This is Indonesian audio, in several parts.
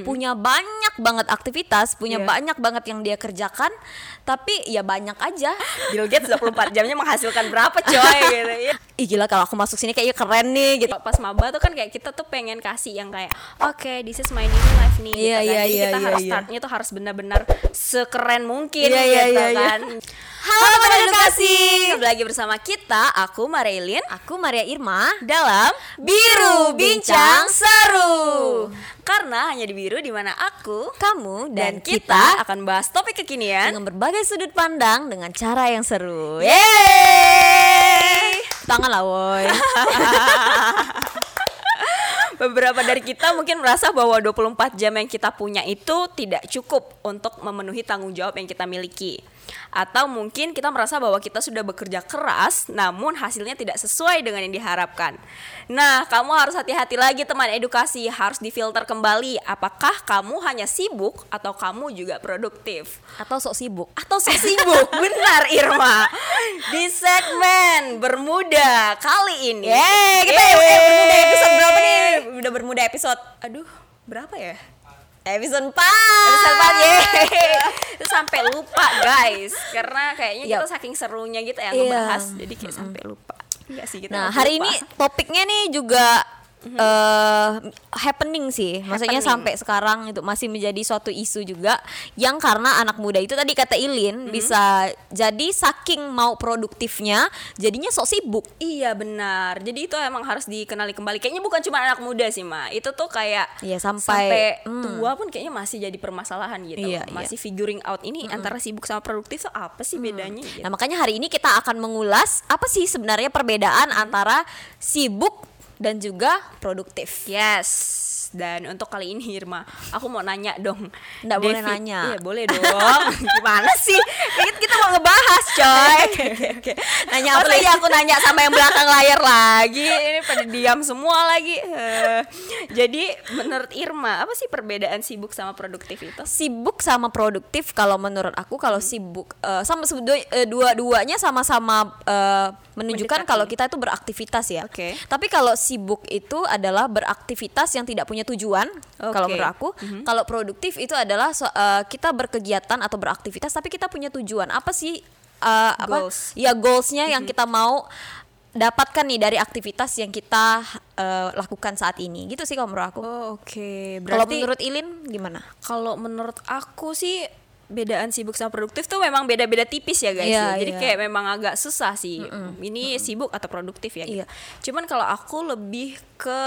punya banyak banget aktivitas, punya Iya. banyak banget yang dia kerjakan, tapi ya banyak aja. Bill Gates 24 jamnya menghasilkan berapa coy gitu ya. Ih gila kalau aku masuk sini kayaknya keren nih gitu. Pas maba tuh kan kayak kita tuh pengen kasih yang kayak oke this is my new life nih Iya, gitu kan. iya, Jadi iya, kita iya, harus iya. startnya tuh harus benar-benar sekeren mungkin Iya, iya, gitu iya, iya. kan. Halo teman edukasi. Kembali lagi bersama kita, aku Marilyn Aku Maria Irma dalam Biru Bincang Seru. Karena hanya di Biru di mana aku Kamu dan, dan, kita, kita, akan bahas topik kekinian. dengan berbagai sudut pandang dengan cara yang seru. Yeay! Tangan lah woi. Beberapa dari kita mungkin merasa bahwa 24 jam yang kita punya itu tidak cukup untuk memenuhi tanggung jawab yang kita miliki. Atau mungkin kita merasa bahwa kita sudah bekerja keras namun hasilnya tidak sesuai dengan yang diharapkan. Nah, kamu harus hati-hati lagi teman edukasi, harus difilter kembali apakah kamu hanya sibuk atau kamu juga produktif. Atau sok sibuk. Atau sok sibuk, benar Irma. Di segmen Bermuda kali ini. Yeay, kita Yeay. eh, Bermuda episode berapa nih? Udah Bermuda episode. Aduh, berapa ya? Episode 4 Episode 4 yeay. Itu sampai lupa guys. Karena kayaknya Yap. kita saking serunya gitu ya Iya. ngebahas. Jadi kayak sampai lupa. Enggak sih kita Nah hari lupa. ini topiknya nih juga eh, happening sih, maksudnya Happening. sampai sekarang itu masih menjadi suatu isu juga yang karena anak muda itu tadi kata Ilin bisa jadi saking mau produktifnya jadinya sok sibuk. Iya benar. Jadi itu emang harus dikenali kembali. Kayaknya bukan cuma anak muda sih, Ma. Itu tuh kayak Iya, sampai- hmm. tua pun kayaknya masih jadi permasalahan gitu. Iya, iya. masih figuring out ini antara sibuk sama produktif tuh apa sih bedanya gitu. Nah makanya hari ini kita akan mengulas apa sih sebenarnya perbedaan antara sibuk dan juga produktif. Yes. Dan untuk kali ini Irma, aku mau nanya dong. Nggak boleh nanya. Iya, boleh dong. Gimana sih? Kita, kita mau ngebahas, coy. Nanya Masa apa lagi? aku nanya sama yang belakang layar lagi. Ini pada diam semua lagi. Eh, jadi menurut Irma, apa sih perbedaan sibuk sama produktif itu? sibuk sama produktif kalau menurut aku kalau sibuk eh, sama eh, dua-duanya sama-sama eh, menunjukkan Mendekati. kalau kita itu beraktivitas ya. Oke. Tapi kalau sibuk itu adalah beraktivitas yang tidak punya tujuan kalau Oke. menurut aku. Kalau produktif itu adalah so- eh, kita berkegiatan atau beraktivitas tapi kita punya tujuan. Apa sih apa? Goals. Ya goalsnya yang kita mau dapatkan nih dari aktivitas yang kita eh, lakukan saat ini. Gitu sih kalau menurut aku. Oh, oke. Kalau Berarti menurut Ilin gimana? kalau menurut aku sih bedaan sibuk sama produktif tuh memang beda-beda tipis ya guys Iya, ya. Jadi iya. kayak memang agak susah sih. Ini sibuk atau produktif ya. gitu. Iya. Cuman kalau aku lebih ke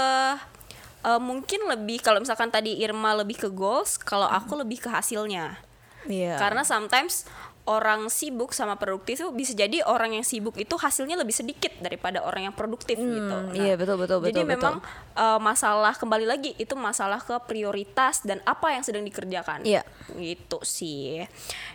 eh, mungkin lebih kalau misalkan tadi Irma lebih ke goals, kalau aku lebih ke hasilnya. Iya. Karena sometimes orang sibuk sama produktif itu bisa jadi orang yang sibuk itu hasilnya lebih sedikit daripada orang yang produktif gitu. iya, betul, betul, Jadi betul, memang eh, masalah kembali lagi itu masalah ke prioritas dan apa yang sedang dikerjakan. Iya. Gitu sih.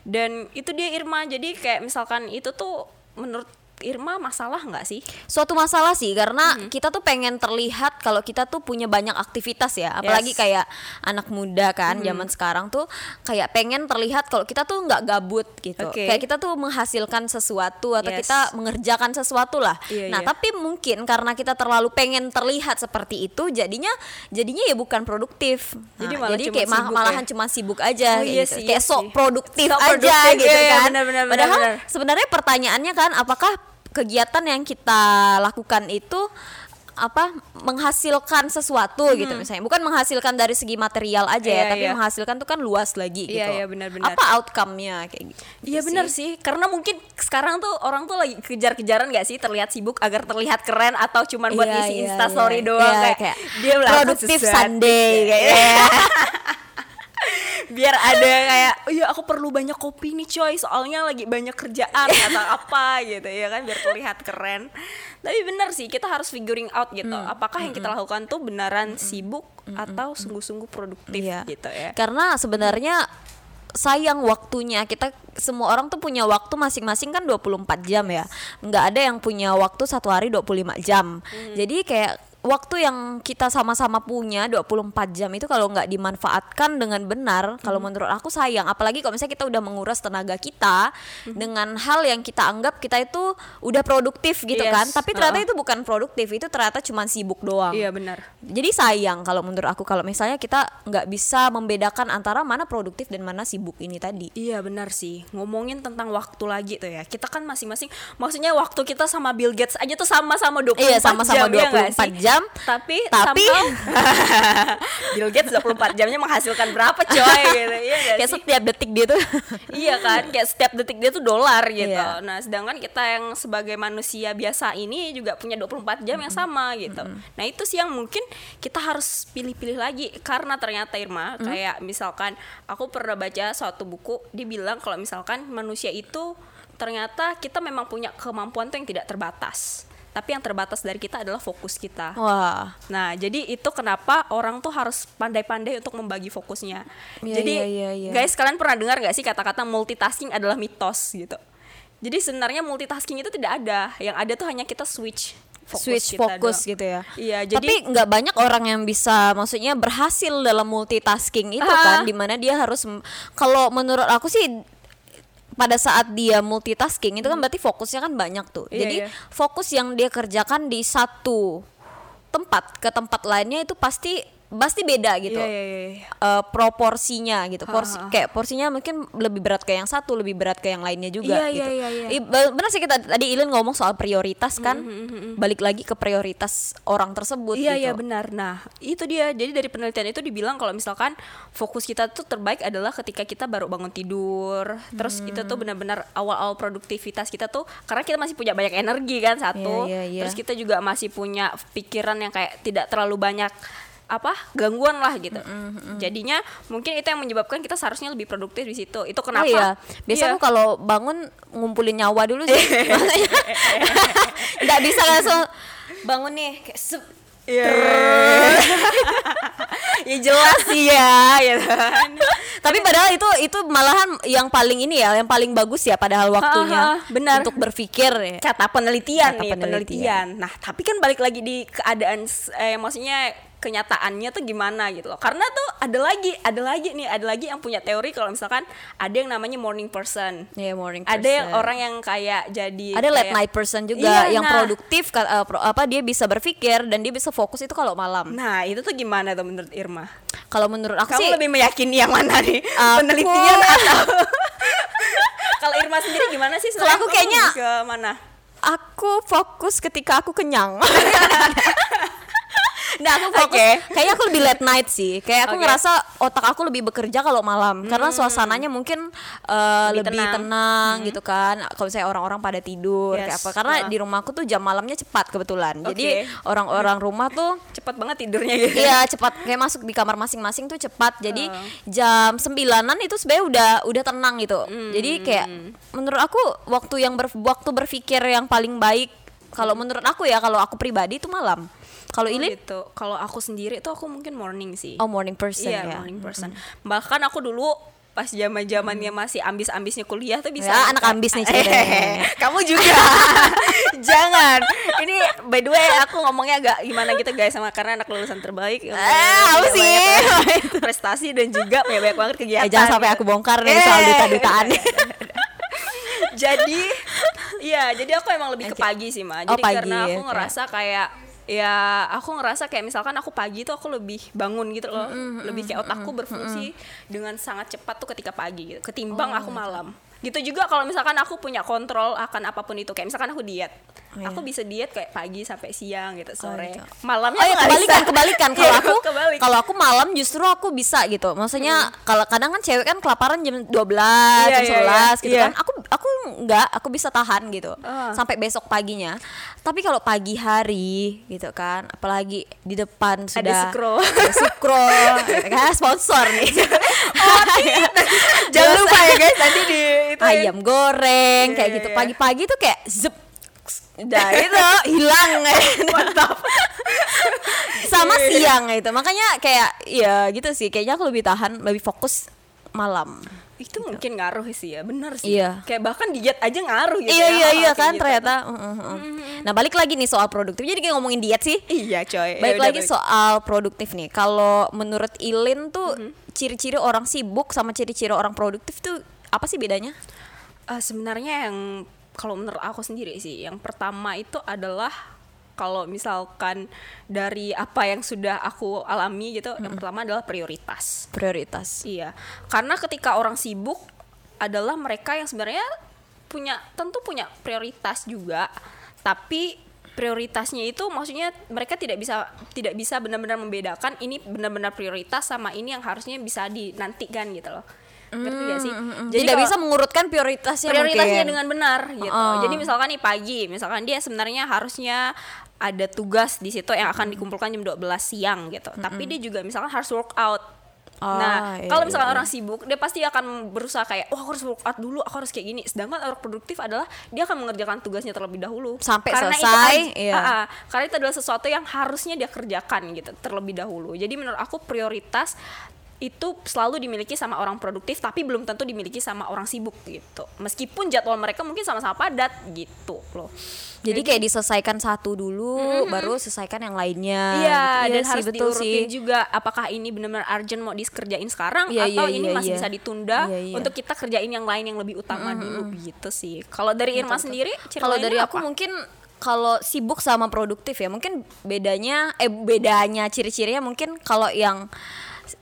Dan itu dia Irma. Jadi kayak misalkan itu tuh menurut Irma masalah nggak sih? suatu masalah sih karena Mm-hmm. kita tuh pengen terlihat kalau kita tuh punya banyak aktivitas ya apalagi Yes. Mm-hmm. kayak anak muda kan zaman sekarang tuh kayak pengen terlihat kalau kita tuh nggak gabut gitu Oke. kayak kita tuh menghasilkan sesuatu atau Yes. kita mengerjakan sesuatu lah Iya, nah iya. tapi mungkin karena kita terlalu pengen terlihat seperti itu jadinya jadinya ya bukan produktif Jadi Nah, malah jadi cuma kayak ma- sibuk malahan ya? cuma sibuk aja Oh, iya gitu. sih, kayak iya sok sih. produktif Sok aja produktif, gitu iya, iya, kan benar, benar, padahal benar. sebenarnya pertanyaannya kan apakah kegiatan yang kita lakukan itu apa menghasilkan sesuatu gitu misalnya bukan menghasilkan dari segi material aja ya Hmm. Iya, tapi iya. menghasilkan tuh kan luas lagi Iya, gitu iya, benar-benar. apa outcome-nya kayak gitu Iya benar sih, karena mungkin sekarang tuh orang tuh lagi kejar-kejaran gak sih terlihat sibuk agar terlihat keren atau cuman buat Iya, isi iya, Insta story iya. doang Iya, kayak, kayak dia produktif. Sunday kayak gitu. Biar ada kayak, oh iya aku perlu banyak kopi nih coy, soalnya lagi banyak kerjaan atau apa gitu ya kan? Biar terlihat keren. Tapi benar sih kita harus figuring out gitu, Hmm. apakah yang kita lakukan tuh beneran sibuk atau sungguh-sungguh produktif Iya. gitu ya. Karena sebenarnya sayang waktunya. Kita semua orang tuh punya waktu masing-masing kan 24 jam ya. Nggak ada yang punya waktu satu hari 25 jam. Hmm. jadi kayak waktu yang kita sama-sama punya 24 jam itu kalau nggak dimanfaatkan dengan benar, kalau menurut aku sayang. Apalagi kalau misalnya kita udah menguras tenaga kita dengan hal yang kita anggap kita itu udah produktif gitu Yes. kan. Tapi ternyata Ha-ha. itu bukan produktif, itu ternyata cuma sibuk doang. Iya benar. Jadi sayang kalau menurut aku kalau misalnya kita nggak bisa membedakan antara mana produktif dan mana sibuk ini tadi. Iya benar sih. Ngomongin tentang waktu lagi tuh ya. Kita kan masing-masing maksudnya waktu kita sama Bill Gates aja tuh sama-sama 24 Iya, sama-sama jam, ya nggak 24 sih? jam. Tapi Tapi- somehow Bill Gates 24 jamnya menghasilkan berapa coy gitu. Iya Kayak sih? setiap detik dia tuh. iya kan kayak setiap detik dia tuh dolar gitu. Iya. Nah, sedangkan kita yang sebagai manusia biasa ini juga punya 24 jam yang sama gitu. Nah, itu sih yang mungkin kita harus pilih-pilih lagi karena ternyata Irma kayak misalkan aku pernah baca suatu buku dia bilang kalau misalkan manusia itu ternyata kita memang punya kemampuan tuh yang tidak terbatas. Tapi yang terbatas dari kita adalah fokus kita. Wah. Nah, jadi itu kenapa orang tuh harus pandai-pandai untuk membagi fokusnya. Iya, jadi, iya, iya, iya. guys, kalian pernah dengar gak sih kata-kata multitasking adalah mitos gitu? Jadi sebenarnya multitasking itu tidak ada. Yang ada tuh hanya kita switch fokus switch kita fokus doang. gitu ya. Iya, jadi Tapi nggak banyak orang yang bisa, maksudnya berhasil dalam multitasking itu Ah. kan, di mana dia harus, kalau menurut aku sih pada saat dia multitasking itu kan berarti fokusnya kan banyak tuh. Iya, Jadi iya. fokus yang dia kerjakan di satu tempat ke tempat lainnya itu pasti pasti beda gitu. Iya, iya, iya. Eh, proporsinya gitu. Porsi Ha, ha. kayak porsinya mungkin lebih berat ke yang satu, lebih berat ke yang lainnya juga Iya, gitu. iya, iya, iya. I- be- benar sih kita tadi Ilin ngomong soal prioritas kan. Balik lagi ke prioritas orang tersebut Iya gitu. iya benar. Nah itu dia. Jadi dari penelitian itu dibilang kalau misalkan fokus kita tuh terbaik adalah ketika kita baru bangun tidur. Terus itu tuh benar-benar awal-awal produktivitas kita tuh karena kita masih punya banyak energi kan satu. Iya, iya, iya. Terus kita juga masih punya pikiran yang kayak tidak terlalu banyak apa gangguan lah gitu. Jadinya mungkin itu yang menyebabkan kita seharusnya lebih produktif di situ. Itu kenapa? Oh iya, biasa Iya. aku kalau bangun ngumpulin nyawa dulu sih. Maksudnya nggak bisa langsung bangun nih kayak sep, Iya. ya jelas sih ya, gitu kan. Tapi padahal itu itu malahan yang paling ini ya, yang paling bagus ya padahal waktunya ha, benar. untuk berpikir ya. kata penelitian Kata nih penelitian. penelitian. Nah tapi kan balik lagi di keadaan eh, maksudnya kenyataannya tuh gimana gitu loh. Karena tuh ada lagi ada lagi nih ada lagi yang punya teori kalau misalkan ada yang namanya morning person. Ya morning Ada yang person. orang yang kayak jadi ada late kayak- night person juga Iya, yang nah. produktif eh, pro- apa dia bisa berpikir dan dia bisa fokus itu kalau malam. Nah itu tuh gimana tuh menurut Irma? Kalau menurut aku Kamu sih lebih meyakini yang mana nih? Aku- Penelitian atau kalau Irma sendiri gimana sih? Kalau aku kayaknya- ke mana? aku fokus ketika aku kenyang. Nah, aku fokus. Oke. Kayaknya aku lebih late night sih. Kayak aku Oke. ngerasa otak aku lebih bekerja kalau malam karena suasananya mungkin uh, Lebih lebih, tenang. tenang, gitu kan. Kalau misalnya orang-orang pada tidur kayak Yes. apa. Karena Uh. di rumahku tuh jam malamnya cepat kebetulan. Jadi Oke. orang-orang rumah tuh Cepat banget tidurnya gitu. Iya cepat kayak masuk di kamar masing-masing tuh cepat jadi Uh. jam sembilanan itu sebenarnya udah udah tenang gitu Hmm. jadi kayak menurut aku waktu yang ber, waktu berpikir yang paling baik kalau menurut aku ya kalau aku pribadi itu malam kalau Oh, Ilin gitu. Kalau aku sendiri tuh aku mungkin morning sih. oh morning person iya, ya morning person. Bahkan aku dulu pas zaman zamannya masih ambis-ambisnya kuliah tuh bisa Ya, anak ambis nih ceritanya. kamu juga jangan ini by the way aku ngomongnya agak gimana gitu guys sama karena anak lulusan terbaik Eh, apa Punya sih? prestasi dan juga banyak banget kegiatan Eh, jangan sampai gitu. aku bongkar nih Eh. soal duta-dutaan jadi iya jadi aku emang lebih ke Oke. pagi sih ma Oh, jadi pagi, karena aku ngerasa kayak ya aku ngerasa kayak misalkan aku pagi tuh aku lebih bangun gitu loh. Lebih kayak otakku berfungsi dengan sangat cepat tuh ketika pagi gitu. Ketimbang Oh, aku malam gitu juga kalau misalkan aku punya kontrol akan apa pun itu kayak misalkan aku diet iya. aku bisa diet kayak pagi sampai siang gitu sore gitu. malamnya Oh ya aku nggak kebalikan bisa. kebalikan Iya, kalau aku kebalik. kalau aku malam justru aku bisa gitu maksudnya kalau kadang kan cewek kan kelaparan jam 12 Iya, jam iya, iya. 11 gitu Iya. kan aku aku enggak aku bisa tahan gitu Ah. sampai besok paginya tapi kalau pagi hari gitu kan apalagi di depan sudah ada sukro gitu kan sponsor nih jangan lupa ya guys tadi di itu ya. ayam goreng kayak Iya, gitu. iya. pagi-pagi tuh kayak zep udah itu hilang. Mantap. Sama Iya, siang itu. Makanya kayak ya gitu sih. Kayaknya aku lebih tahan lebih fokus malam. Itu mungkin ngaruh sih ya benar sih Iya. kayak bahkan diet aja ngaruh gitu iya ya, iya iya kan gitu. ternyata. Mm, mm, mm. Nah balik lagi nih soal produktif. Jadi kayak ngomongin diet sih. iya coy Balik Yaudah, lagi soal produktif nih. Kalau menurut Ilin tuh ciri-ciri orang sibuk sama ciri-ciri orang produktif tuh apa sih bedanya? Eh, sebenarnya yang kalau menurut aku sendiri sih yang pertama itu adalah kalau misalkan dari apa yang sudah aku alami gitu yang pertama adalah prioritas. Prioritas. iya. Karena ketika orang sibuk adalah mereka yang sebenarnya punya tentu punya prioritas juga tapi prioritasnya itu maksudnya mereka tidak bisa tidak bisa benar-benar membedakan ini benar-benar prioritas sama ini yang harusnya bisa dinantikan gitu loh ngerti gak sih Jadi tidak bisa mengurutkan prioritasnya prioritasnya mungkin. dengan benar gitu. Oh. Jadi misalkan nih pagi, misalkan dia sebenarnya harusnya ada tugas di situ yang akan dikumpulkan jam 12 siang gitu. Tapi dia juga misalkan harus workout. Ah, nah, iya, kalau iya, misalkan iya. orang sibuk, dia pasti akan berusaha kayak, wah aku harus workout dulu, aku harus kayak gini. Sedangkan orang produktif adalah dia akan mengerjakan tugasnya terlebih dahulu Sampai Karena itu selesai, harus- iya. Ah, ah. karena itu adalah sesuatu yang harusnya dia kerjakan gitu terlebih dahulu. Jadi menurut aku prioritas itu selalu dimiliki sama orang produktif tapi belum tentu dimiliki sama orang sibuk gitu. Meskipun jadwal mereka mungkin sama-sama padat gitu loh. Jadi kayak diselesaikan satu dulu, baru selesaikan yang lainnya. Iya, gitu. dan sih, harus betul diurutin sih. juga apakah ini benar-benar urgent mau dikerjain sekarang Iya, atau iya, ini iya, masih iya. bisa ditunda Iya, iya. untuk kita kerjain yang lain yang lebih utama dulu gitu sih. Kalau dari Irma sendiri ciri Kalau dari aku apa? mungkin kalau sibuk sama produktif ya mungkin bedanya eh bedanya ciri-cirinya mungkin kalau yang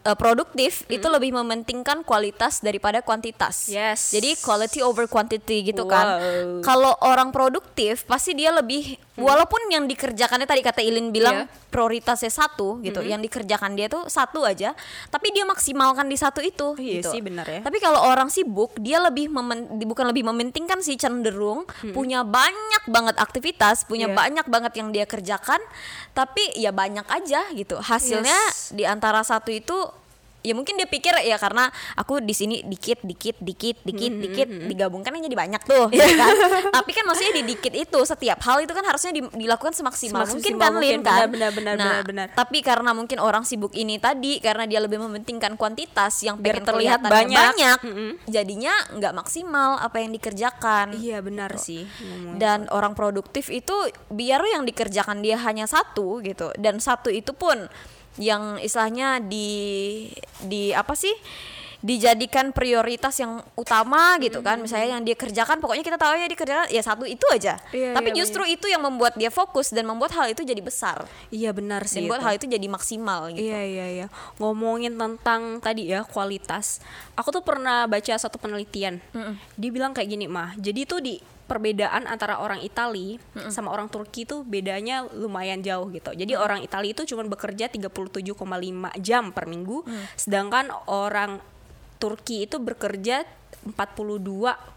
eh, produktif itu lebih mementingkan kualitas daripada kuantitas. Yes. Jadi quality over quantity gitu kan. Wow. Kalau orang produktif pasti dia lebih walaupun yang dikerjakannya tadi kata Ilin bilang Iya. prioritasnya satu gitu, yang dikerjakan dia tuh satu aja, tapi dia maksimalkan di satu itu. Iya gitu. sih, benar ya. Tapi kalau orang sibuk, dia lebih memen, bukan lebih mementingkan sih cenderung punya banyak banget aktivitas, punya Iya. banyak banget yang dia kerjakan, tapi ya banyak aja gitu. Hasilnya Yes. di antara satu itu ya mungkin dia pikir ya karena aku di sini dikit dikit dikit dikit dikit digabungkan kan jadi banyak tuh ya kan tapi kan maksudnya di dikit itu setiap hal itu kan harusnya di- dilakukan semaksimal, Semaksimal mungkin kan mungkin. Lin kan Benar, benar, nah benar, benar. tapi karena mungkin orang sibuk ini tadi karena dia lebih mementingkan kuantitas yang Biar pengen terlihat banyak. banyak, Mm-mm. jadinya nggak maksimal apa yang dikerjakan Iya benar sih. ngomongin dan orang produktif itu biar yang dikerjakan dia hanya satu gitu dan satu itu pun yang istilahnya di di apa sih dijadikan prioritas yang utama gitu kan misalnya yang dia kerjakan pokoknya kita tahu ya dikerjakan ya satu itu aja Iya, tapi iya, justru itu yang membuat dia fokus dan membuat hal itu jadi besar Iya benar sih. membuat hal itu jadi maksimal gitu Iya iya iya. Ngomongin tentang tadi ya kualitas. Aku tuh pernah baca satu penelitian. Dia bilang kayak gini mah. Jadi tuh di perbedaan antara orang Itali sama orang Turki tuh bedanya lumayan jauh gitu. Jadi orang Itali itu cuma bekerja 37,5 jam per minggu, sedangkan orang Turki itu bekerja 42,5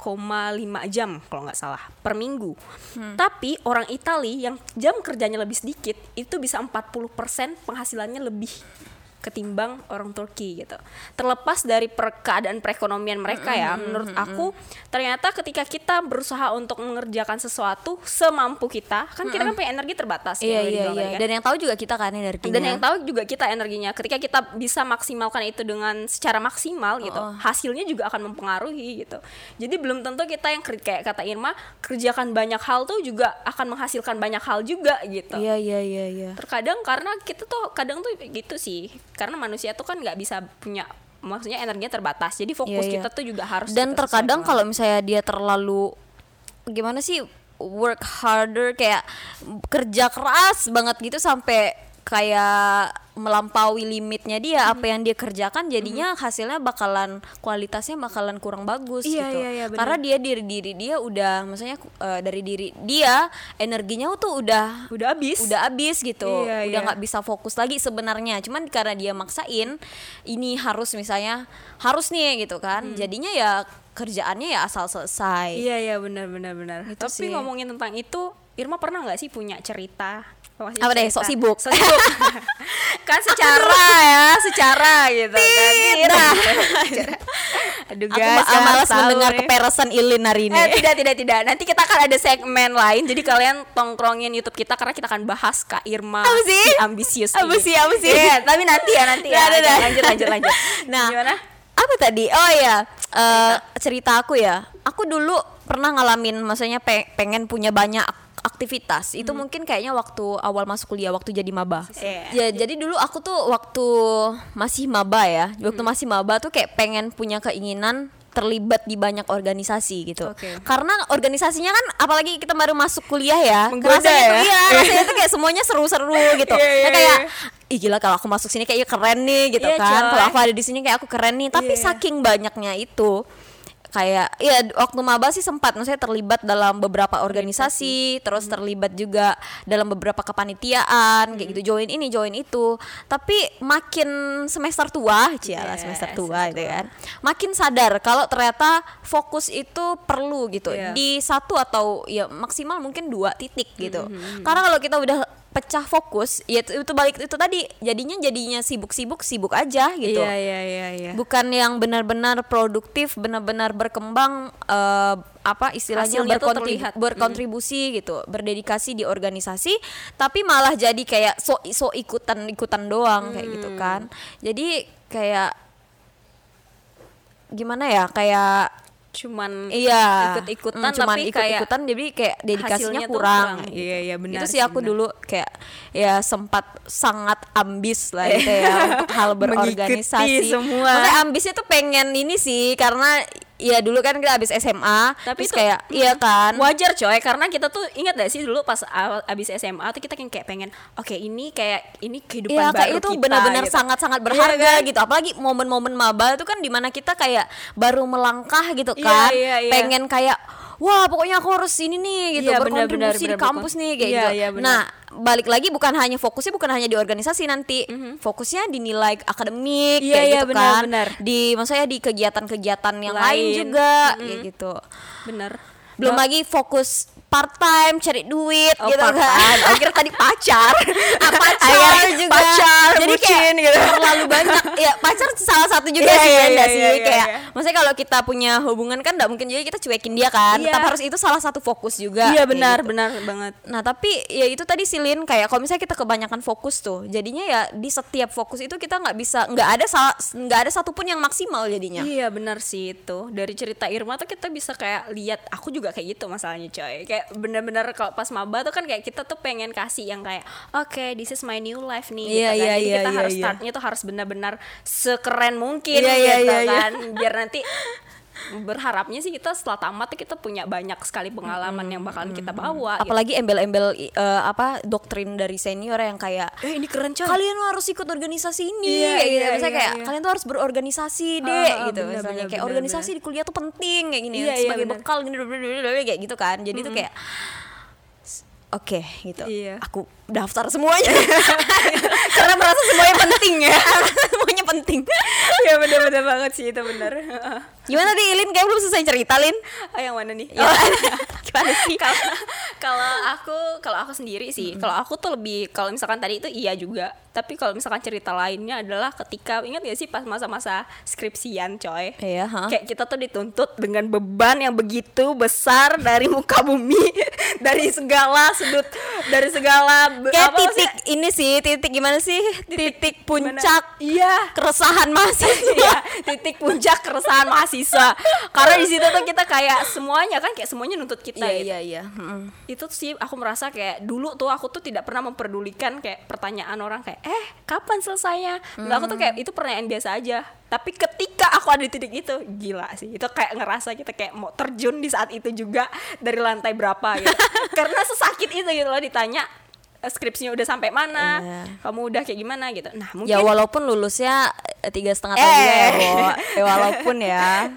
jam kalau nggak salah per minggu. Tapi orang Itali yang jam kerjanya lebih sedikit itu bisa 40% penghasilannya lebih ketimbang orang Turki gitu. Terlepas dari per- keadaan perekonomian mereka ya, menurut aku ternyata ketika kita berusaha untuk mengerjakan sesuatu semampu kita, kan kita kan punya energi terbatas iya kayak udah iya dibilang iya tadi kan. dan yang tahu juga kita kan energinya Dan yang tahu juga kita energinya. Ketika kita bisa maksimalkan itu dengan secara maksimal gitu, hasilnya juga akan mempengaruhi gitu. Jadi belum tentu kita yang kayak kata Irma kerjakan banyak hal tuh juga akan menghasilkan banyak hal juga gitu. iya iya iya iya Terkadang karena kita tuh kadang tuh gitu sih. Karena manusia tuh kan nggak bisa punya maksudnya energinya terbatas. Jadi fokus Iya, iya. kita tuh juga harus dan terkadang kalau misalnya dia terlalu gimana sih work harder kayak kerja keras banget gitu sampai kayak melampaui limitnya dia Hmm. apa yang dia kerjakan jadinya hasilnya bakalan kualitasnya bakalan kurang bagus Iya, gitu iya, iya, karena dia diri diri dia udah maksudnya eh, dari diri dia energinya tuh udah udah habis. udah habis gitu Iya, udah iya. nggak bisa fokus lagi sebenarnya cuman karena dia maksain ini harus misalnya harus nih gitu kan Hmm. jadinya ya kerjaannya ya asal selesai Iya iya benar benar benar. Itu Tapi sih. ngomongin tentang itu, Irma pernah nggak sih punya cerita? Apa deh, sok sibuk. Sok sibuk. kan secara ya, secara gitu kan. Tidak. Aduh aku guys, jangan malas mendengar keperesan Ilin hari ini Eh tidak tidak tidak. Nanti kita akan ada segmen lain. Jadi kalian tongkrongin YouTube kita karena kita akan bahas Kak Irma Apa sih? si ambisius. Apa sih, apa sih? Iya, tapi nanti ya nanti ya. Dah, dah. Lanjut lanjut lanjut. Nah, gimana? Apa tadi? Oh ya eh, cerita aku ya. Aku dulu pernah ngalamin maksudnya pe- pengen punya banyak ak- aktivitas. Itu mungkin kayaknya waktu awal masuk kuliah waktu jadi maba. Iya. ya jadi dulu aku tuh waktu masih maba ya. Waktu masih maba tuh kayak pengen punya keinginan terlibat di banyak organisasi gitu Oke. karena organisasinya kan apalagi kita baru masuk kuliah ya Menggoda rasanya ya? iya rasanya tuh kayak semuanya seru-seru gitu Iya, iya, Ya kayak iya. ih gila kalau aku masuk sini kayaknya keren nih gitu Iya, kan kalau aku ada di sini kayak aku keren nih tapi Iya. saking banyaknya itu kayak ya waktu maba sih sempat maksudnya terlibat dalam beberapa organisasi terus terlibat juga dalam beberapa kepanitiaan kayak gitu join ini join itu. Tapi makin semester tua cialah Yes, semester tua itu kan makin sadar kalau ternyata fokus itu perlu gitu. Iya. di satu atau ya maksimal mungkin dua titik gitu. Karena kalau kita udah pecah fokus ya itu, itu balik itu tadi jadinya jadinya sibuk-sibuk sibuk aja gitu Iya iya iya iya. bukan yang benar-benar produktif benar-benar berkembang eh, apa istilahnya Hasilnya berkontrib- terlihat. berkontribusi gitu berdedikasi di organisasi tapi malah jadi kayak so so ikutan ikutan doang kayak gitu kan jadi kayak gimana ya kayak Cuman iya ikut-ikutan mm, cuman tapi ikut-ikutan jadi kayak dedikasinya kurang, kurang. Iya, iya, benar itu sih, sih aku benar. dulu kayak ya sempat sangat ambis lah gitu ya untuk hal berorganisasi Mengikuti semua. Maksudnya ambisnya tuh pengen ini sih karena ya dulu kan kita habis SMA Tapi itu- kayak iya kan wajar coy karena kita tuh ingat gak sih dulu pas abis SMA tuh kita kayak pengen oke ini kayak ini kehidupan Iya baru kayak itu benar-benar gitu. sangat-sangat Iya berharga kan? gitu apalagi momen-momen maba itu kan di mana kita kayak baru melangkah gitu Iya, kan iya, iya. pengen kayak wah pokoknya aku harus ini nih gitu Iya, benar, benar, berkontribusi di kampus berkon- nih kayak Iya, gitu iya, benar. nah balik lagi bukan hanya fokusnya bukan hanya di organisasi nanti fokusnya di nilai akademik. Iya, kayak iya, gitu benar, kan benar. di maksudnya di kegiatan-kegiatan yang lain, Lain. juga kayak gitu bener belum lagi fokus part time cari duit Oh, gitu kan Oh, kira tadi pacar. ah, pacar Akhirnya juga pacar, jadi bucin kayak gitu. terlalu banyak ya pacar salah satu juga Iya, sih nggak iya, sih iya, iya, kayak iya. maksudnya kalau kita punya hubungan kan nggak mungkin jadi kita cuekin dia kan Iya. tetap harus itu salah satu fokus juga Iya kayak benar gitu. benar banget. Nah tapi ya itu tadi silin kayak kalau misalnya kita kebanyakan fokus tuh jadinya ya di setiap fokus itu kita nggak bisa nggak ada salah nggak ada satupun yang maksimal jadinya. Iya benar sih itu dari cerita Irma tuh kita bisa kayak lihat aku juga kayak gitu masalahnya coy kayak bener-bener kalau pas maba tuh kan kayak kita tuh pengen kasih yang kayak oke this is my new life nih Iya, gitu kan iya, jadi iya, kita iya, harus iya. startnya tuh harus benar-benar sekeren mungkin Iya, iya, gitu iya, iya. kan biar nanti berharapnya sih kita setelah tamat kita punya banyak sekali pengalaman yang bakalan kita bawa gitu. Apalagi embel-embel i- eh, apa doktrin dari senior yang kayak eh ini keren coy. Kalian harus ikut organisasi ini Iya, kayak gitu. iya, Misalnya iya, kayak iya. kalian tuh harus berorganisasi deh Ah, ah, gitu benar, misalnya. benar, kayak benar, organisasi di kuliah tuh penting kayak gini. Iya, iya, sebagai benar. bekal gini kayak gitu kan. Jadi tuh kayak oke gitu. Iya. aku daftar semuanya. Karena merasa semuanya penting ya. Semuanya penting. Ya bener-bener banget sih itu bener gimana di Ilin kayak belum selesai cerita Lin Ah, yang mana nih? Ya. Oh. gimana sih kalau kalau aku kalau aku sendiri sih kalau aku tuh lebih kalau misalkan tadi itu iya juga tapi kalau misalkan cerita lainnya adalah ketika ingat gak sih pas masa-masa skripsian coy Iya, ha? kayak kita tuh dituntut dengan beban yang begitu besar dari muka bumi dari segala sudut dari segala kayak apa sih? titik ini sih titik gimana sih titik, gimana? puncak iya keresahan mahasiswa Iya, titik puncak keresahan mahasiswa. Karena di situ tuh kita kayak semuanya kan kayak semuanya nuntut kita. iya gitu. iya iya Mm. Itu sih aku merasa kayak dulu tuh aku tuh tidak pernah memperdulikan kayak pertanyaan orang kayak eh kapan selesainya? Enggak aku tuh kayak itu pertanyaan biasa aja. Tapi ketika aku ada di titik itu gila sih. Itu kayak ngerasa kita kayak mau terjun di saat itu juga dari lantai berapa gitu. Karena sesakit itu gitu loh ditanya "Eh, skripsinya udah sampai mana, Iya. kamu udah kayak gimana gitu. Nah mungkin Ya walaupun lulusnya eh, tiga setengah tahun ya, Eh. Bo. Ya walaupun ya.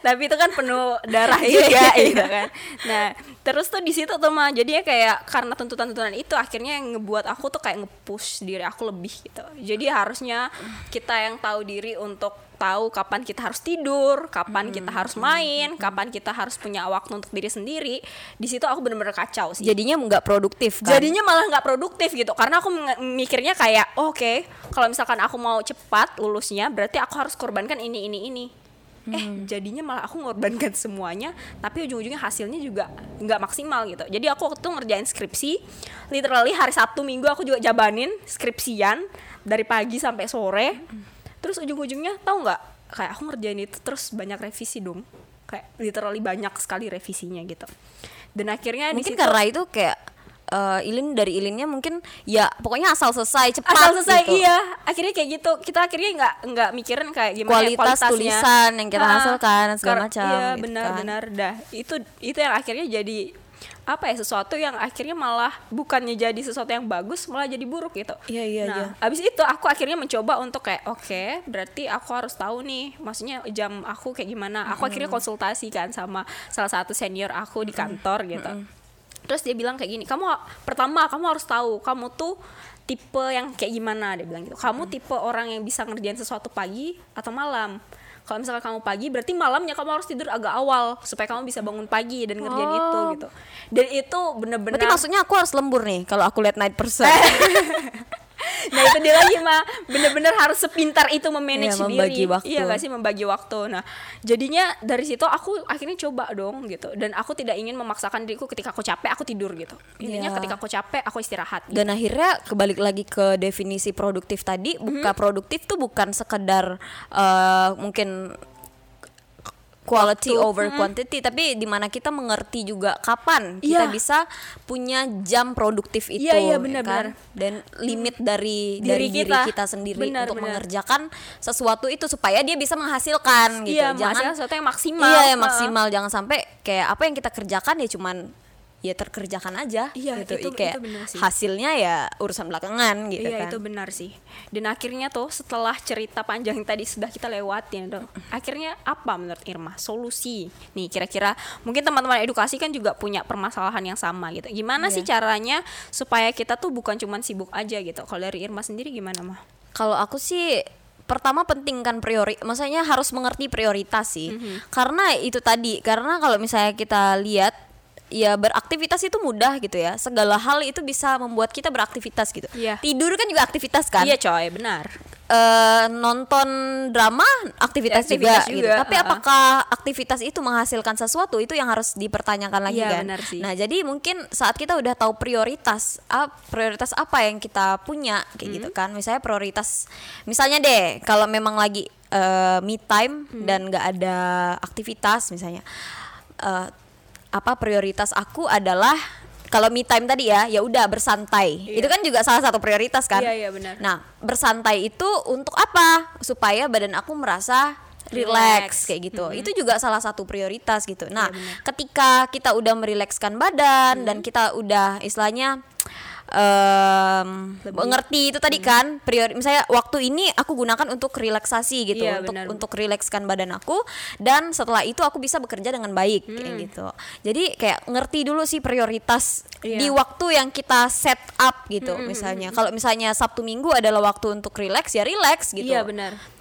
tapi itu kan penuh darah Iya, juga iya, gitu kan nah terus tuh di situ tuh mah jadinya kayak karena tuntutan-tuntutan itu akhirnya yang ngebuat aku tuh kayak nge-push diri aku lebih gitu jadi harusnya kita yang tahu diri untuk tahu kapan kita harus tidur, kapan kita harus main, kapan kita harus punya waktu untuk diri sendiri. Di situ aku bener-bener kacau sih. Jadinya nggak produktif kan. Jadinya malah nggak produktif gitu karena aku mikirnya kayak oh, oke kalau misalkan aku mau cepat lulusnya berarti aku harus korbankan ini ini ini eh jadinya malah aku ngorbankan semuanya tapi ujung-ujungnya hasilnya juga nggak maksimal gitu. Jadi aku waktu itu ngerjain skripsi literally hari Sabtu Minggu aku juga jabanin skripsian dari pagi sampai sore. Terus ujung-ujungnya tahu nggak kayak aku ngerjain itu terus banyak revisi dong. Kayak literally banyak sekali revisinya gitu. Dan akhirnya di mungkin situ- karena itu kayak eh, ilin dari ilinnya mungkin ya pokoknya asal selesai cepat asal selesai gitu. iya. Akhirnya kayak gitu. Kita akhirnya nggak nggak mikirin kayak gimana ya Kualitas kualitasnya. tulisan yang kita hasilkan, segala kar- macam, iya gitu benar kan. benar. Dah itu itu yang akhirnya jadi apa ya sesuatu yang akhirnya malah bukannya jadi sesuatu yang bagus malah jadi buruk gitu. Iya, iya, nah iya. abis itu aku akhirnya mencoba untuk kayak oke berarti aku harus tahu nih maksudnya jam aku kayak gimana. Aku akhirnya konsultasi kan sama salah satu senior aku di kantor gitu terus dia bilang kayak gini kamu pertama kamu harus tahu kamu tuh tipe yang kayak gimana dia bilang gitu kamu tipe orang yang bisa ngerjain sesuatu pagi atau malam kalau misalkan kamu pagi berarti malamnya kamu harus tidur agak awal supaya kamu bisa bangun pagi dan ngerjain itu Oh. gitu dan itu bener-bener Berarti maksudnya aku harus lembur nih kalau aku lihat night person. nah itu dia lagi mah bener-bener harus sepintar itu memanage Iya, membagi diri waktu. iya gak sih membagi waktu nah jadinya dari situ aku akhirnya coba dong gitu dan aku tidak ingin memaksakan diriku ketika aku capek aku tidur gitu intinya Iya. ketika aku capek aku istirahat gitu. Dan akhirnya kebalik lagi ke definisi produktif tadi, buka Mm-hmm. produktif tuh bukan sekedar eh, mungkin quality Waktu, over quantity, tapi di mana kita mengerti juga kapan kita Iya. bisa punya jam produktif itu, Iya, iya, ya benar, kan? benar. Dan limit dari Diri dari diri kita. kita sendiri Benar, untuk benar. mengerjakan sesuatu itu supaya dia bisa menghasilkan gitu. iya Jangan menghasilkan sesuatu yang maksimal Iya, yang maksimal. Jangan sampai kayak apa yang kita kerjakan ya cuman ya terkerjakan aja Iya, gitu. itu- kayak itu benar sih. hasilnya ya urusan belakangan gitu iya kan. itu benar sih dan akhirnya tuh setelah cerita panjang yang tadi sudah kita lewatin tuh akhirnya apa menurut Irma solusi nih kira-kira mungkin teman-teman edukasi kan juga punya permasalahan yang sama gitu gimana sih Iya. caranya supaya kita tuh bukan cuman sibuk aja gitu kalau dari Irma sendiri gimana mah Kalau aku sih pertama pentingkan priori, maksudnya harus mengerti prioritas sih. Mhm. Karena itu tadi, karena kalau misalnya kita lihat ya beraktivitas itu mudah gitu ya. Segala hal itu bisa membuat kita beraktivitas gitu. Iya. Tidur kan juga aktivitas kan. iya coy benar Eh, nonton drama aktivitas, juga, Aktivitas gitu. juga, Tapi uh-uh. apakah aktivitas itu menghasilkan sesuatu itu yang harus dipertanyakan lagi Iya, kan. benar sih. Nah, jadi mungkin saat kita udah tahu prioritas ap- prioritas apa yang kita punya kayak Hmm. gitu kan. Misalnya prioritas misalnya deh kalau memang lagi eh, me time Hmm. dan nggak ada aktivitas misalnya eh, apa prioritas aku adalah kalau me time tadi ya ya udah bersantai. Iya. Itu kan juga salah satu prioritas kan. Iya, iya, benar. Nah, bersantai itu untuk apa? Supaya badan aku merasa relax Relax. kayak gitu. Itu juga salah satu prioritas gitu. Nah, Iya, ketika kita udah merilekskan badan dan kita udah istilahnya em mengerti itu tadi kan priori misalnya waktu ini aku gunakan untuk relaksasi gitu Iya, untuk benar. untuk rilekskan badan aku dan setelah itu aku bisa bekerja dengan baik kayak gitu. Jadi kayak ngerti dulu sih prioritas Iya. di waktu yang kita set up gitu misalnya. kalau misalnya Sabtu Minggu adalah waktu untuk relax ya relax gitu. Iya benar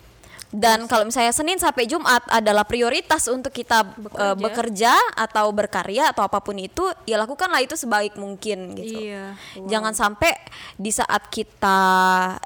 dan kalau misalnya Senin sampai Jumat adalah prioritas untuk kita Bekerja. eh, bekerja atau berkarya atau apa pun itu, ya lakukanlah itu sebaik mungkin gitu. Iya, wow. Jangan sampai di saat kita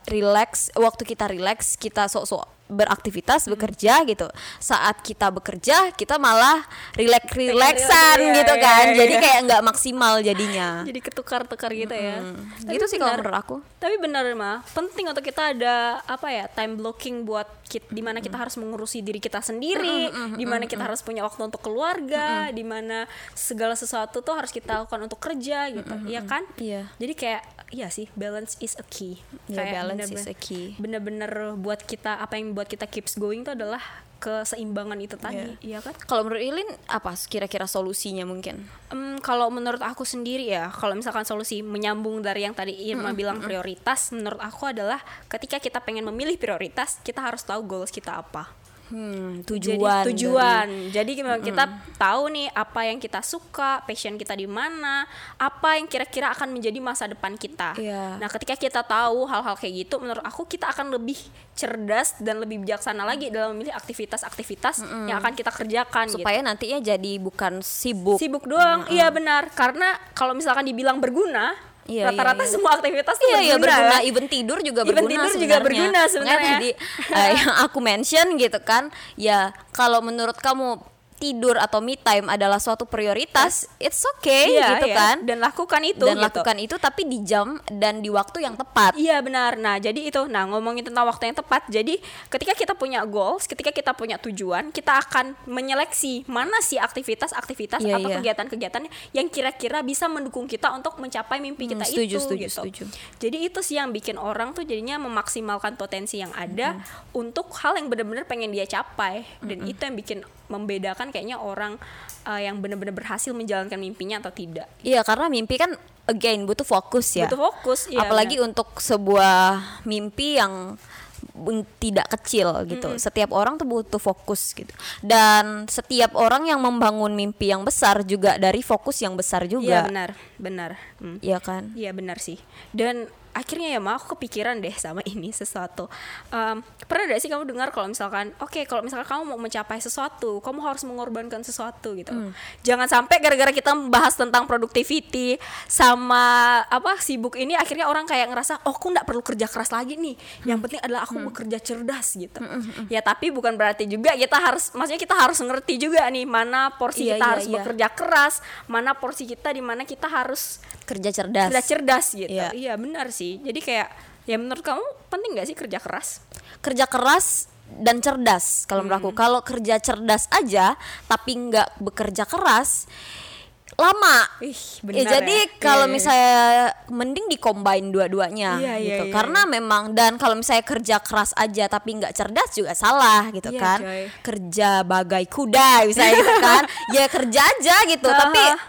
relax, waktu kita relax kita sok-sok beraktivitas bekerja gitu. Saat kita bekerja kita malah relax relaxan Iya, gitu iya, kan. iya, Jadi iya. kayak nggak maksimal jadinya. jadi ketukar-tukar gitu ya Tapi Gitu sih kalau menurut aku. Tapi benar mah, penting untuk kita ada apa ya time blocking buat kita, di mana kita harus mengurusi diri kita sendiri, di mana kita harus punya waktu untuk keluarga, di mana segala sesuatu tuh harus kita lakukan untuk kerja gitu, ya kan? Iya. Jadi kayak iya sih balance is a key. Kayak balance is bener-bener- a key. Bener-bener buat kita apa yang buat kita keeps going itu adalah keseimbangan itu tadi, iya kan? Kalau menurut Ilin apa kira-kira solusinya mungkin? Em, kalau menurut aku sendiri ya, kalau misalkan solusi menyambung dari yang tadi Irma bilang prioritas, menurut aku adalah ketika kita pengen memilih prioritas, kita harus tahu goals kita apa. Hmm, Jadi tujuan. tujuan. Jadi gimana kita tahu nih apa yang kita suka, passion kita di mana, apa yang kira-kira akan menjadi masa depan kita. Iya. Nah, ketika kita tahu hal-hal kayak gitu, menurut aku kita akan lebih cerdas dan lebih bijaksana lagi dalam memilih aktivitas-aktivitas yang akan kita kerjakan gitu. supaya nantinya jadi bukan sibuk. sibuk doang iya benar karena kalau misalkan dibilang berguna Iya, rata-rata iya, iya. semua aktivitas tuh Iya iya berguna, kan? even tidur juga Even berguna tidur juga sebenarnya. berguna Makanya sebenarnya. tadi eh, yang aku mention gitu kan, ya kalau menurut kamu tidur atau me time adalah suatu prioritas, it's okay Iya, gitu iya. kan. Dan lakukan itu. Dan gitu. lakukan itu tapi di jam dan di waktu yang tepat. Iya benar. Nah, jadi itu. Nah, ngomongin tentang waktu yang tepat. Jadi, ketika kita punya goals, ketika kita punya tujuan, kita akan menyeleksi mana sih aktivitas-aktivitas Iya, atau iya. kegiatan-kegiatan yang kira-kira bisa mendukung kita untuk mencapai mimpi Hmm, kita setuju, itu setuju, gitu. setuju. Jadi itu sih yang bikin orang tuh jadinya memaksimalkan potensi yang ada untuk hal yang benar-benar pengen dia capai. Dan itu yang bikin membedakan kayaknya orang uh, yang benar-benar berhasil menjalankan mimpinya atau tidak. Iya, karena mimpi kan again butuh fokus ya. Butuh fokus, iya, Apalagi untuk sebuah mimpi yang tidak kecil gitu. Setiap orang tuh butuh fokus gitu. Dan setiap orang yang membangun mimpi yang besar juga dari fokus yang besar Iya juga. benar, benar. Hmm. Iya kan? Iya benar sih. Dan akhirnya ya mah aku kepikiran deh sama ini sesuatu. Em, pernah gak sih kamu dengar kalau misalkan, oke kalau misalkan kamu mau mencapai sesuatu, kamu harus mengorbankan sesuatu gitu. Jangan sampai gara-gara kita membahas tentang productivity sama apa sibuk ini, akhirnya orang kayak ngerasa, oh aku nggak perlu kerja keras lagi nih. Yang penting adalah aku bekerja cerdas gitu. Ya tapi bukan berarti juga kita harus, maksudnya kita harus ngerti juga nih mana porsi Iya, kita iya, harus iya. bekerja keras, mana porsi kita di mana kita harus Kerja cerdas. kerja cerdas gitu. Iya. Iya. benar sih. Jadi kayak ya menurut kamu penting gak sih kerja keras? kerja keras dan cerdas kalau menurut aku kalau kerja cerdas aja tapi nggak bekerja keras lama Ih, Ya, benar jadi ya. kalau Iya, iya. misalnya mending dikombain dua-duanya Iya, iya, gitu iya, karena memang dan kalau misalnya kerja keras aja tapi nggak cerdas juga salah gitu Iya, kan coy. kerja bagai kuda misalnya gitu kan ya kerja aja gitu tapi Aha.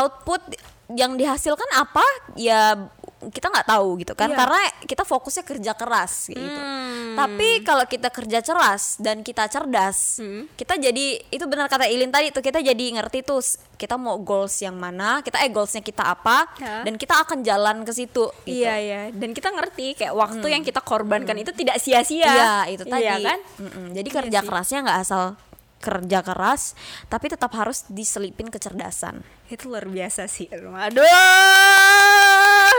output yang dihasilkan apa ya kita nggak tahu gitu kan Iya. karena kita fokusnya kerja keras gitu Hmm. tapi kalau kita kerja keras dan kita cerdas Hmm. kita jadi itu benar kata Ilin tadi tuh kita jadi ngerti tuh kita mau goals yang mana kita eh goalsnya kita apa Ya. dan kita akan jalan ke situ gitu. Iya iya. Dan kita ngerti kayak waktu yang kita korbankan itu tidak sia-sia. Iya, itu tadi. Iya kan? Jadi Iya kerja sih. kerasnya nggak asal kerja keras, tapi tetap harus diselipin kecerdasan. Itu luar biasa sih. Aduh,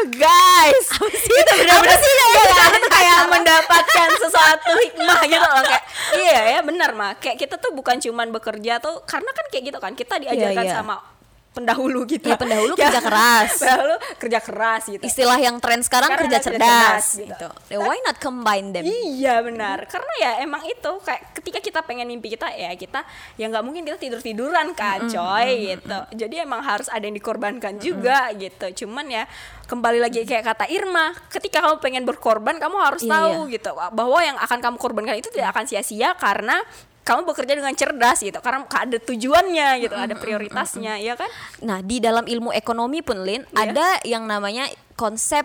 guys. Itu benar-benar sih kita tuh kayak mendapatkan sesuatu hikmah gitu loh kayak iya ya benar mah. Kayak kita tuh bukan cuman bekerja tuh karena kan kayak gitu kan. Kita diajarkan iya. sama pendahulu kita. Iya, pendahulu kerja keras. pendahulu kerja keras gitu. Istilah yang tren sekarang Sekarang kerja cerdas, cerdas, gitu. gitu. Ya, Why not combine them? Iya benar, karena ya emang itu kayak ketika kita pengen mimpi kita ya kita ya nggak mungkin kita tidur tiduran kan, coy gitu. Jadi emang harus ada yang dikorbankan juga gitu. Cuman ya kembali lagi kayak kata Irma, ketika kamu pengen berkorban kamu harus Iya, tahu gitu bahwa yang akan kamu korbankan itu tidak akan sia-sia karena kamu bekerja dengan cerdas gitu karena ada tujuannya gitu ada prioritasnya ya kan Nah, di dalam ilmu ekonomi pun Lin Iya. ada yang namanya konsep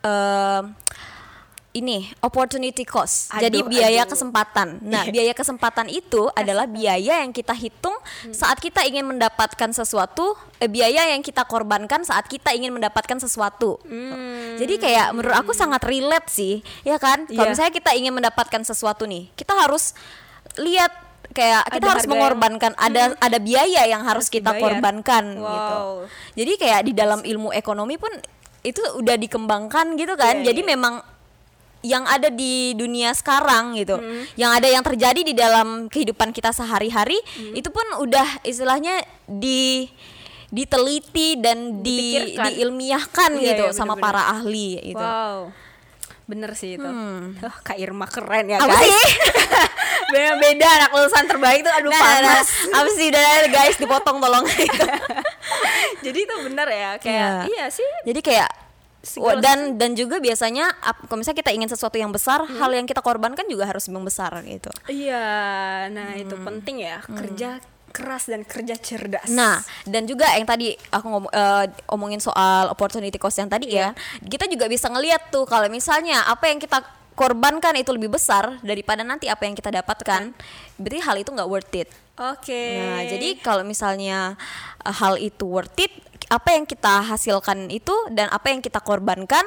eh, ini opportunity cost. Aduh, Jadi biaya aduh. kesempatan. Nah, Iya. biaya kesempatan itu adalah biaya yang kita hitung Hmm. saat kita ingin mendapatkan sesuatu, eh, biaya yang kita korbankan saat kita ingin mendapatkan sesuatu. Hmm. Jadi kayak menurut aku sangat relate sih, ya kan? Kalau Iya. misalnya kita ingin mendapatkan sesuatu nih, kita harus lihat kayak kita Ada harus mengorbankan ada ada biaya yang harus, Harus kita dibayar. korbankan gitu. Wow. Jadi kayak di dalam ilmu ekonomi pun itu udah dikembangkan gitu kan. Iya, Jadi iya. memang yang ada di dunia sekarang gitu, Hmm. yang ada yang terjadi di dalam kehidupan kita sehari-hari Hmm. itu pun udah istilahnya di diteliti dan di diilmiahkan Iya, gitu iya, sama bener-bener. para ahli gitu. Wow. Bener sih itu. Wah, Kak Irma keren ya Apa guys. sih? beda beda anak lulusan terbaik tuh aduh Nah, nah, nah. panas. apa sih udah guys dipotong tolong Jadi itu bener ya kayak Iya. iya sih. Jadi kayak Segala Wah, dan dan juga biasanya kalau misalnya kita ingin sesuatu yang besar, Hmm. hal yang kita korbankan juga harus yang besar gitu. Iya, nah itu penting ya kerja keras dan kerja cerdas. Nah, dan juga yang tadi aku ngom eh, omongin soal opportunity cost yang tadi Iya. ya, kita juga bisa ngelihat tuh kalau misalnya apa yang kita korbankan itu lebih besar daripada nanti apa yang kita dapatkan, berarti hal itu nggak worth it. oke. Nah, jadi kalau misalnya uh, hal itu worth it, apa yang kita hasilkan itu dan apa yang kita korbankan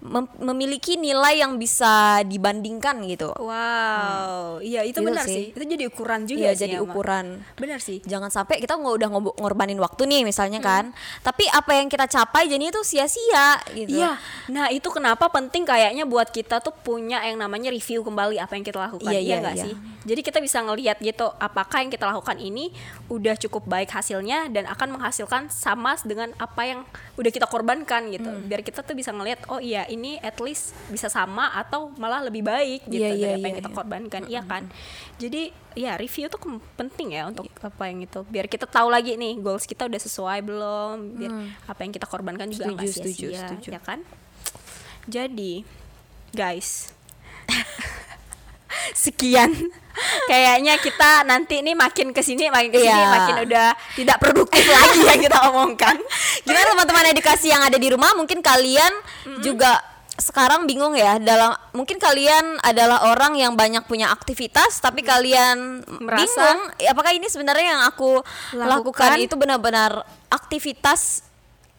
mem- memiliki nilai yang bisa dibandingkan gitu. Wow, iya itu Gitu benar sih. sih. Itu jadi ukuran juga Iya, sih. jadi Ama. ukuran. Benar sih. Jangan sampai kita nggak udah ngorbanin waktu nih misalnya Hmm. kan. Tapi apa yang kita capai jadi itu sia-sia gitu. Iya. Nah, itu kenapa penting kayaknya buat kita tuh punya yang namanya review kembali apa yang kita lakukan. Iya, Iya, iya, iya. sih? Jadi kita bisa ngelihat gitu apakah yang kita lakukan ini udah cukup baik hasilnya dan akan menghasilkan sama dengan apa yang udah kita korbankan gitu. Hmm. Biar kita tuh bisa ngelihat oh iya ini at least bisa sama atau malah lebih baik gitu Iya, dari iya, apa yang iya, kita iya. korbankan. Iya kan? Jadi ya review tuh penting ya untuk apa yang itu biar kita tahu lagi nih goals kita udah sesuai belum biar apa yang kita korbankan juga Hmm. Setuju, nggak sia-sia ya kan jadi guys sekian kayaknya kita nanti nih makin ke sini makin ke sini Iya. makin udah tidak produktif lagi yang kita omongkan Gimana teman-teman edukasi yang ada di rumah? Mungkin kalian juga sekarang bingung ya dalam mungkin kalian adalah orang yang banyak punya aktivitas tapi kalian Merasa- bingung "Eh, apakah ini sebenarnya yang aku lakukan, Lakukan. itu benar-benar aktivitas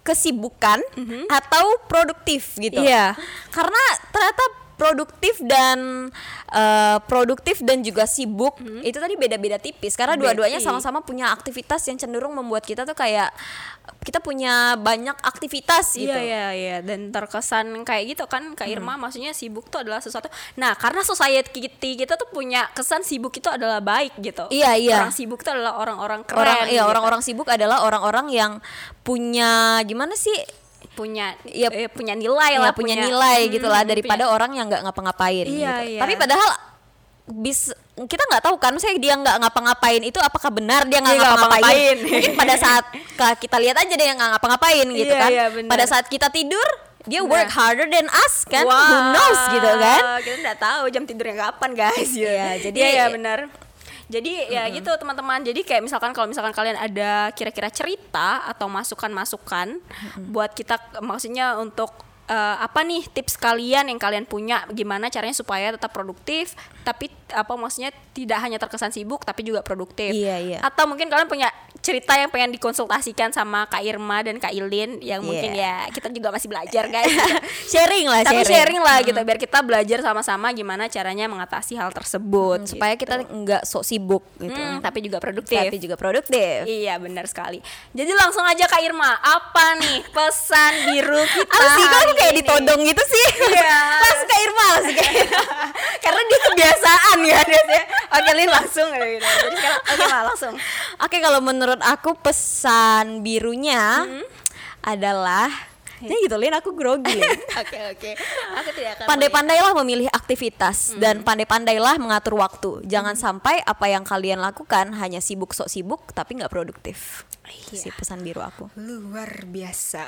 kesibukan atau produktif gitu. Iya. Karena ternyata produktif dan eh, produktif dan juga sibuk itu tadi beda-beda tipis karena dua-duanya sama-sama punya aktivitas yang cenderung membuat kita tuh kayak kita punya banyak aktivitas gitu. Iya iya iya dan terkesan kayak gitu kan Kak Irma maksudnya sibuk tuh adalah sesuatu. Nah, karena society kita tuh punya kesan sibuk itu adalah baik gitu. Iya, iya. Orang sibuk itu adalah orang-orang keren. Orang iya gitu. orang-orang sibuk adalah orang-orang yang punya gimana sih? Punya Iya, eh, punya nilai Ya, lah, punya, nilai Hmm, gitu lah punya- daripada orang yang nggak ngapa-ngapain Iya, gitu. iya. Tapi padahal bis kita nggak tahu kan saya dia nggak ngapa-ngapain itu apakah benar dia nggak ngapa-ngapain mungkin pada saat kita lihat aja dia nggak ngapa-ngapain gitu Iya, kan iya, pada saat kita tidur dia Nah. work harder than us kan who Wah, knows gitu kan Kita nggak tahu jam tidurnya kapan guys. Iya, jadi- Iya, iya, benar. Jadi ya gitu teman-teman. Jadi kayak misalkan kalau misalkan kalian ada kira-kira cerita atau masukan-masukan buat kita maksudnya untuk eh, apa nih tips kalian yang kalian punya? Gimana caranya supaya tetap produktif tapi apa maksudnya tidak hanya terkesan sibuk tapi juga produktif. Iya, iya. Atau mungkin kalian punya cerita yang pengen dikonsultasikan sama Kak Irma dan Kak Ilin yang mungkin Iya. ya kita juga masih belajar guys. sharing lah tapi sharing, sharing lah gitu biar kita belajar sama-sama gimana caranya mengatasi hal tersebut Hmm, supaya kita nggak sok sibuk gitu Hmm, tapi juga produktif tapi juga produktif iya benar sekali jadi langsung aja kak Irma apa nih pesan biru kita apa sih kok kayak ditodong gitu sih Iya. langsung ke Irma langsung ke Irma. karena dia kebiasaan ya biasanya oke Lin langsung gitu jadi sekarang oke lah langsung Oke kalau menurut aku pesan birunya Hmm. adalah ya gitu Lin aku grogi oke oke aku tidak akan Pandai-pandailah memilih aktivitas Hmm. dan pandai-pandailah mengatur waktu. Jangan sampai apa yang kalian lakukan hanya sibuk sok sibuk tapi nggak produktif. Iya. sih pesan biru aku. luar biasa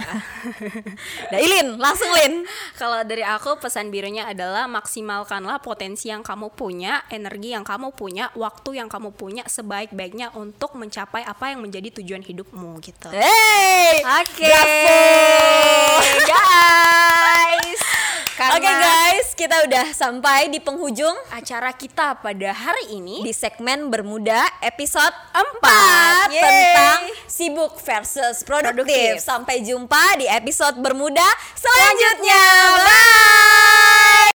Nah, Ilin, langsung Lin. Kalau dari aku pesan birunya adalah maksimalkanlah potensi yang kamu punya, energi yang kamu punya, waktu yang kamu punya sebaik-baiknya untuk mencapai apa yang menjadi tujuan hidupmu gitu. Hey, Oke. Bravo. guys. Oke Karena guys, kita udah sampai di penghujung acara kita pada hari ini di segmen Bermuda episode 4 Yeay. tentang sibuk versus produktif. Produktif. Sampai jumpa di episode Bermuda selanjutnya. Bye.